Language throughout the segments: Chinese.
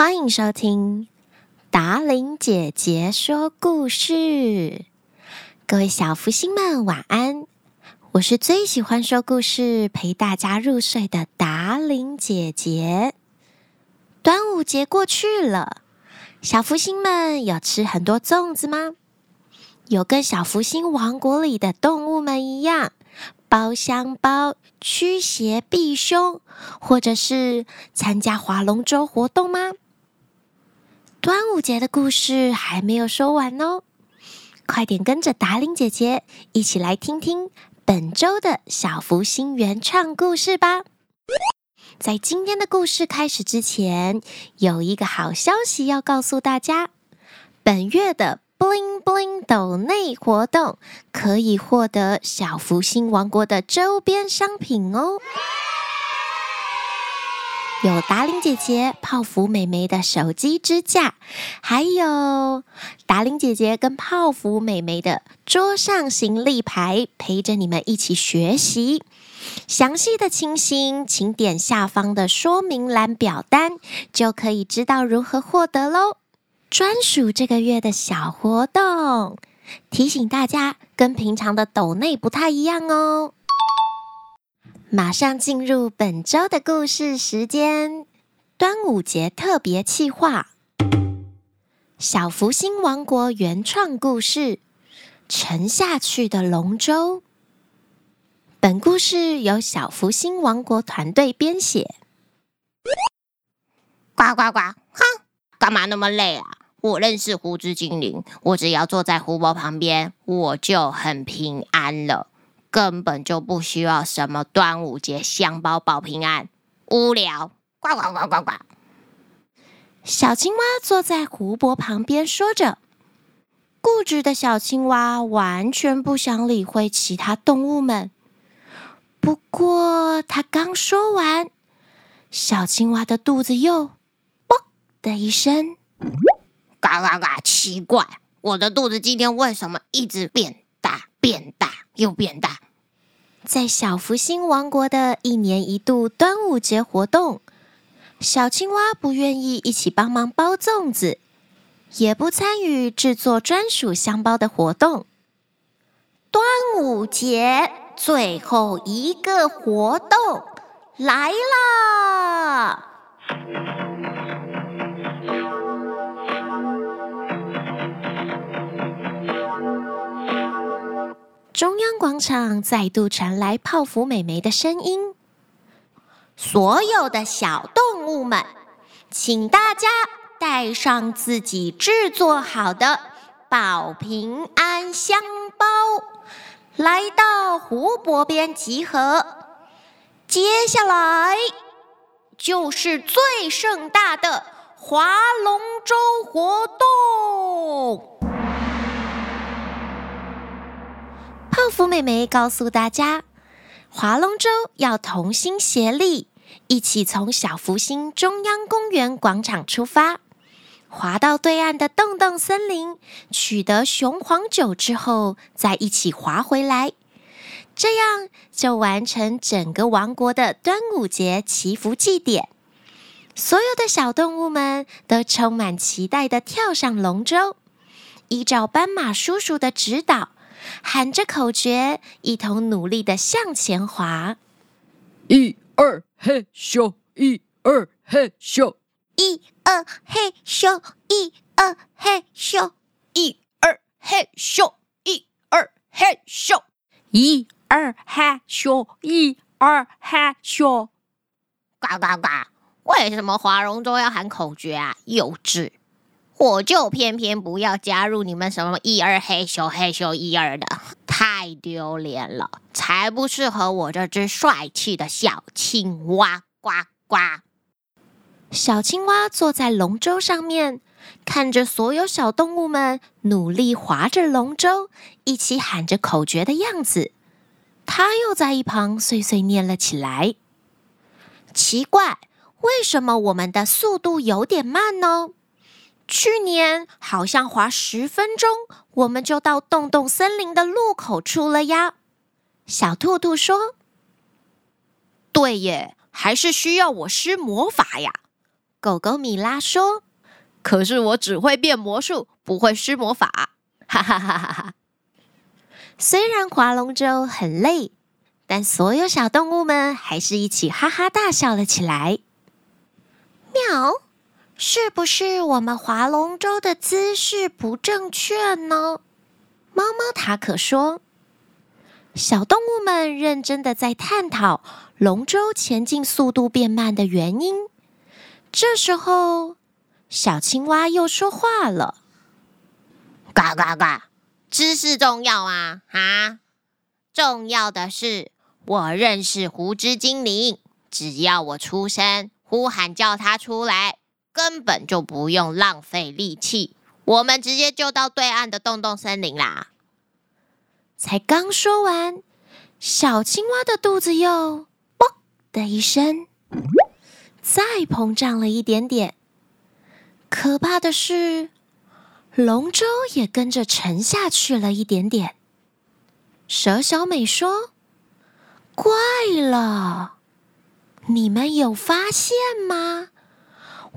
欢迎收听达玲姐姐说故事。各位小福星们，晚安！我是最喜欢说故事、陪大家入睡的达玲姐姐。端午节过去了，小福星们有吃很多粽子吗？有跟小福星王国里的动物们一样，包香包、驱邪避凶，或者是参加划龙舟活动吗？端午节的故事还没有说完哦，快点跟着达伶姐姐一起来听听本周的小福星原创故事吧。在今天的故事开始之前，有一个好消息要告诉大家，本月的。Bling Bling 斗内活动可以获得小福星王国的周边商品哦，有达玲姐姐、泡芙妹妹的手机支架，还有达玲姐姐跟泡芙妹妹的桌上型立牌，陪着你们一起学习。详细的情形，请点下方的说明栏表单，就可以知道如何获得喽。专属这个月的小活动，提醒大家跟平常的抖内不太一样哦。马上进入本周的故事时间，端午节特别企划，小福星王国原创故事《沉下去的龙舟》。本故事由小福星王国团队编写。呱呱呱！哼，干嘛那么累啊？我认识胡子精灵，我只要坐在湖泊旁边，我就很平安了，根本就不需要什么端午节香包保平安。无聊，呱呱呱呱呱！小青蛙坐在湖泊旁边说着，固执的小青蛙完全不想理会其他动物们。不过，它刚说完，小青蛙的肚子又“啵”的一声。嘎嘎嘎！奇怪，我的肚子今天为什么一直变、变大又变大？在小福星王国的一年一度端午节活动，小青蛙不愿意一起帮忙包粽子，也不参与制作专属香包的活动。端午节最后一个活动来啦！中央广场再度传来泡芙美眉的声音：“所有的小动物们，请大家带上自己制作好的保平安香包，来到湖泊边集合。接下来就是最盛大的划龙舟活动。”泡芙妹妹告诉大家，划龙舟要同心协力，一起从小福星中央公园广场出发，划到对岸的洞洞森林，取得雄黄酒之后，再一起划回来，这样就完成整个王国的端午节祈福祭典。所有的小动物们都充满期待地跳上龙舟，依照斑马叔叔的指导。喊着口诀，一同努力的向前滑。一二嘿咻，一二嘿咻，一二嘿咻，一二嘿咻，一二嘿咻，一二嘿咻，一二嘿咻，一二嘿咻。呱呱呱！为什么划龙舟要喊口诀啊？幼稚！我就偏偏不要加入你们什么一二嘿咻嘿咻一二的，太丢脸了，才不适合我这只帅气的小青蛙！呱呱！小青蛙坐在龙舟上面，看着所有小动物们努力划着龙舟，一起喊着口诀的样子，它又在一旁碎碎念了起来。奇怪，为什么我们的速度有点慢呢？去年好像划十分钟，我们就到洞洞森林的入口处了呀。小兔兔说：“对耶，还是需要我施魔法呀。狗狗米拉说：“可是我只会变魔术，不会施魔法。”哈哈哈哈哈！虽然划龙舟很累，但所有小动物们还是一起哈哈大笑了起来。喵，是不是我们划龙舟的姿势不正确呢？猫猫塔可说。小动物们认真的在探讨龙舟前进速度变慢的原因。这时候，小青蛙又说话了。呱呱呱！姿势重要啊！啊，重要的是我认识狐之精灵，只要我出声呼喊叫它出来，根本就不用浪费力气，我们直接就到对岸的洞洞森林啦。才刚说完，小青蛙的肚子又“啵”的一声，再膨胀了一点点。可怕的是。龙舟也跟着沉下去了一点点。蛇小美说：“怪了，你们有发现吗？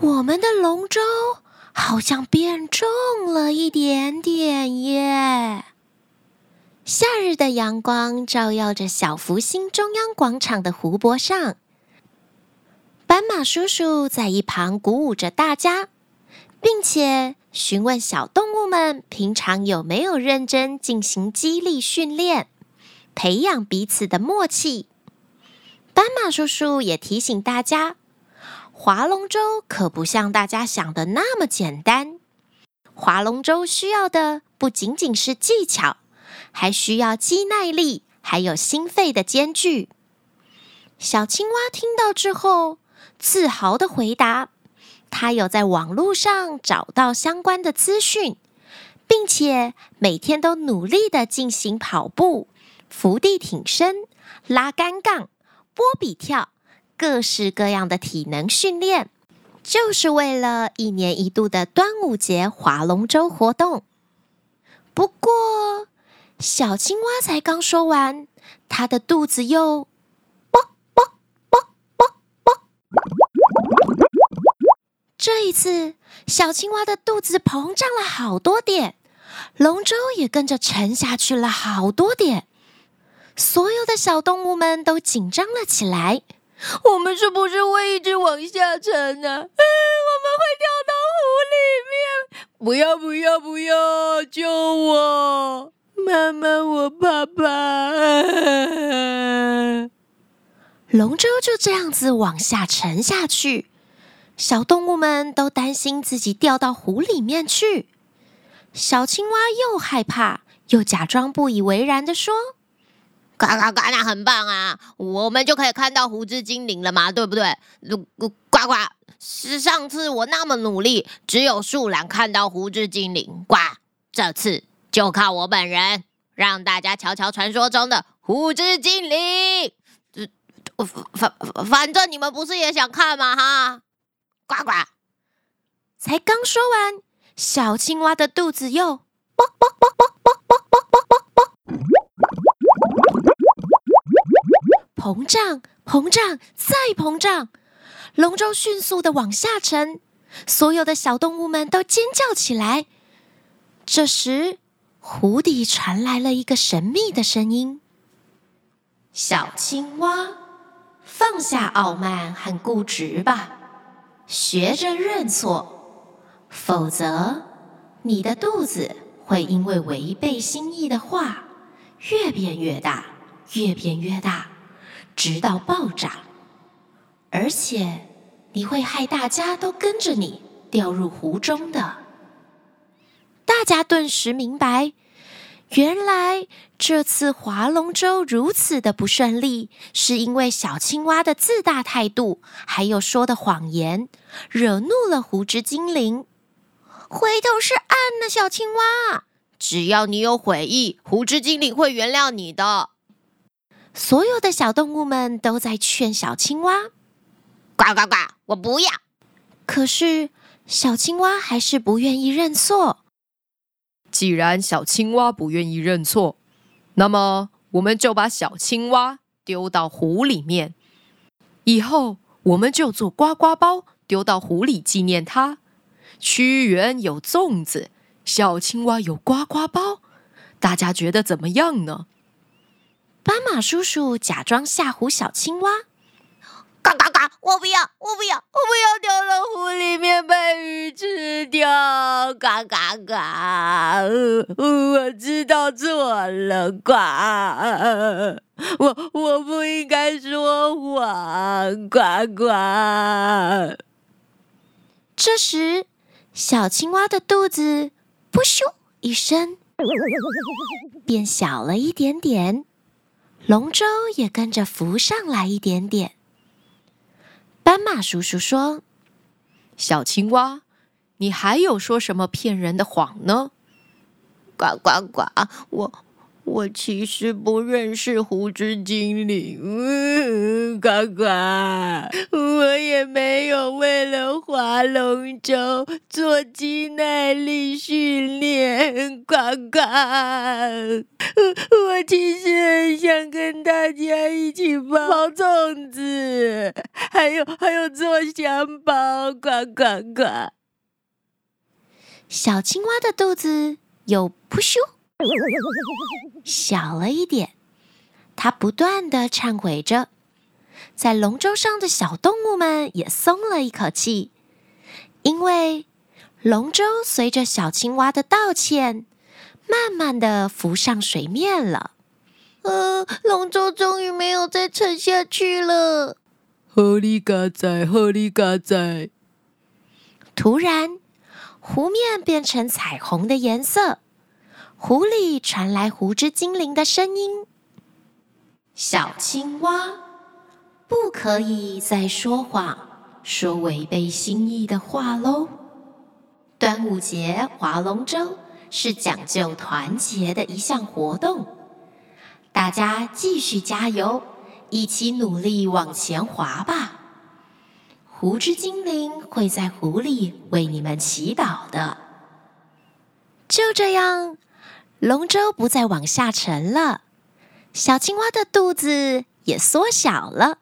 我们的龙舟好像变重了一点点耶！”夏日的阳光照耀着小福星中央广场的湖泊上，斑马叔叔在一旁鼓舞着大家。并且询问小动物们平常有没有认真进行激励训练，培养彼此的默契。斑马叔叔也提醒大家，划龙舟可不像大家想的那么简单。划龙舟需要的不仅仅是技巧，还需要肌耐力，还有心肺的兼具。小青蛙听到之后，自豪的回答。他有在网络上找到相关的资讯，并且每天都努力的进行跑步、伏地挺身、拉杆杠、波比跳，各式各样的体能训练，就是为了一年一度的端午节划龙舟活动。不过，小青蛙才刚说完，它的肚子又啵啵啵啵啵。这一次，小青蛙的肚子膨胀了好多点，龙舟也跟着沉下去了好多点，所有的小动物们都紧张了起来。我们是不是会一直往下沉呢？啊？我们会掉到湖里面！不要不要不要！救我！妈妈，我怕怕。龙舟就这样子往下沉下去。小动物们都担心自己掉到湖里面去，小青蛙又害怕又假装不以为然地说：“呱呱呱，那很棒啊，我们就可以看到胡之精灵了嘛，对不对？”呱呱，是上次我那么努力，只有树懒看到胡之精灵，呱，这次就靠我本人，让大家瞧瞧传说中的胡之精灵。反反正你们不是也想看吗？哈。呱呱！才刚说完，小青蛙的肚子又啵啵啵啵啵啵啵啵膨胀膨胀再膨胀，龙舟迅速的往下沉，所有的小动物们都尖叫起来。这时，湖底传来了一个神秘的声音：“小青蛙，放下傲慢和固执吧。”学着认错，否则你的肚子会因为违背心意的话越变越大，越变越大，直到爆炸。而且你会害大家都跟着你掉入湖中的。大家顿时明白。原来这次划龙舟如此的不顺利，是因为小青蛙的自大态度，还有说的谎言，惹怒了狐之精灵。回头是岸的小青蛙，只要你有悔意，狐之精灵会原谅你的。所有的小动物们都在劝小青蛙：“呱呱呱，我不要。”可是小青蛙还是不愿意认错。既然小青蛙不愿意认错，那么我们就把小青蛙丢到湖里面。以后我们就做呱呱包，丢到湖里纪念它。屈原有粽子，小青蛙有呱呱包，大家觉得怎么样呢？斑马叔叔假装吓唬小青蛙。嘎嘎嘎！我不要，我不要，我不要掉到湖里面被鱼吃掉！嘎嘎嘎！我知道错了，呱！我我不应该说谎，呱呱！这时，小青蛙的肚子“噗咻”一声，变小了一点点，龙舟也跟着浮上来一点点。斑马叔叔说：“小青蛙，你还有说什么骗人的谎呢？”呱呱呱！我我其实不认识湖之精灵。呱呱！我也没有为了划龙舟做肌耐力训练。呱呱！我其实很想跟大家一起包粽子。还有还有做香包，呱呱呱！小青蛙的肚子有噗咻小了一点，它不断的忏悔着。在龙舟上的小动物们也松了一口气，因为龙舟随着小青蛙的道歉，慢慢的浮上水面了。呃，龙舟终于没有再沉下去了。好哩嘎在，好哩嘎仔。突然，湖面变成彩虹的颜色，湖里传来湖之精灵的声音：“小青蛙，不可以再说谎，说违背心意的话喽。端午节划龙舟是讲究团结的一项活动，大家继续加油。”一起努力往前划吧！湖之精灵会在湖里为你们祈祷的。就这样，龙舟不再往下沉了，小青蛙的肚子也缩小了。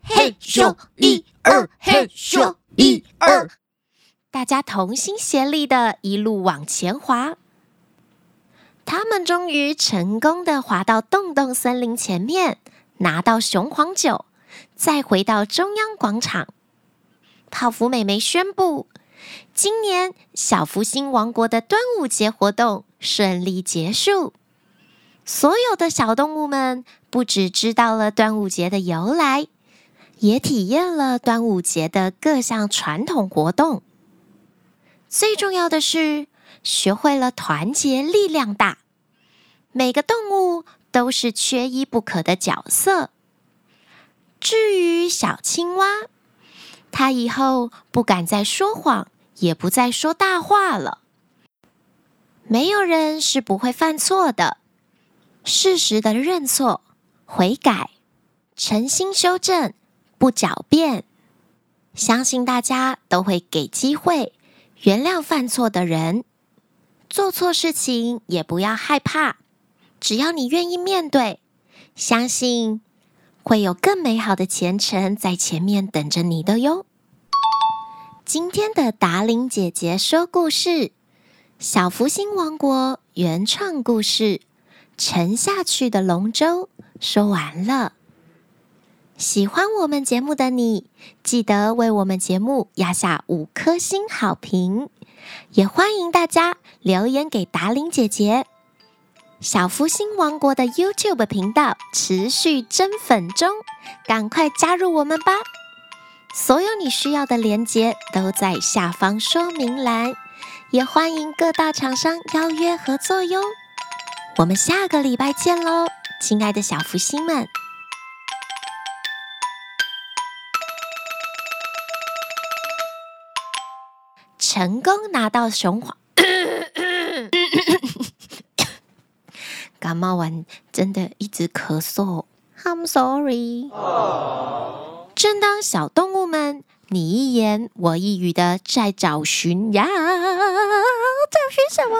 嘿咻，一二，嘿咻，一二，大家同心协力的一路往前划。他们终于成功的划到洞洞森林前面。拿到雄黄酒，再回到中央广场。泡芙美眉宣布，今年小福星王国的端午节活动顺利结束。所有的小动物们不只知道了端午节的由来，也体验了端午节的各项传统活动。最重要的是，学会了团结力量大。每个动物。都是缺一不可的角色。至于小青蛙，它以后不敢再说谎，也不再说大话了。没有人是不会犯错的，适时的认错、悔改、诚心修正、不狡辩，相信大家都会给机会原谅犯错的人。做错事情也不要害怕。只要你愿意面对，相信会有更美好的前程在前面等着你的哟。今天的达玲姐姐说故事，《小福星王国》原创故事《沉下去的龙舟》说完了。喜欢我们节目的你，记得为我们节目压下五颗星好评，也欢迎大家留言给达伶姐姐。小福星王国的 YouTube 频道持续增粉中，赶快加入我们吧！所有你需要的链接都在下方说明栏，也欢迎各大厂商邀约合作哟。我们下个礼拜见喽，亲爱的小福星们！成功拿到雄黄。感冒完真的一直咳嗽，I'm sorry。正当小动物们你一言我一语的在找寻呀，找寻什么？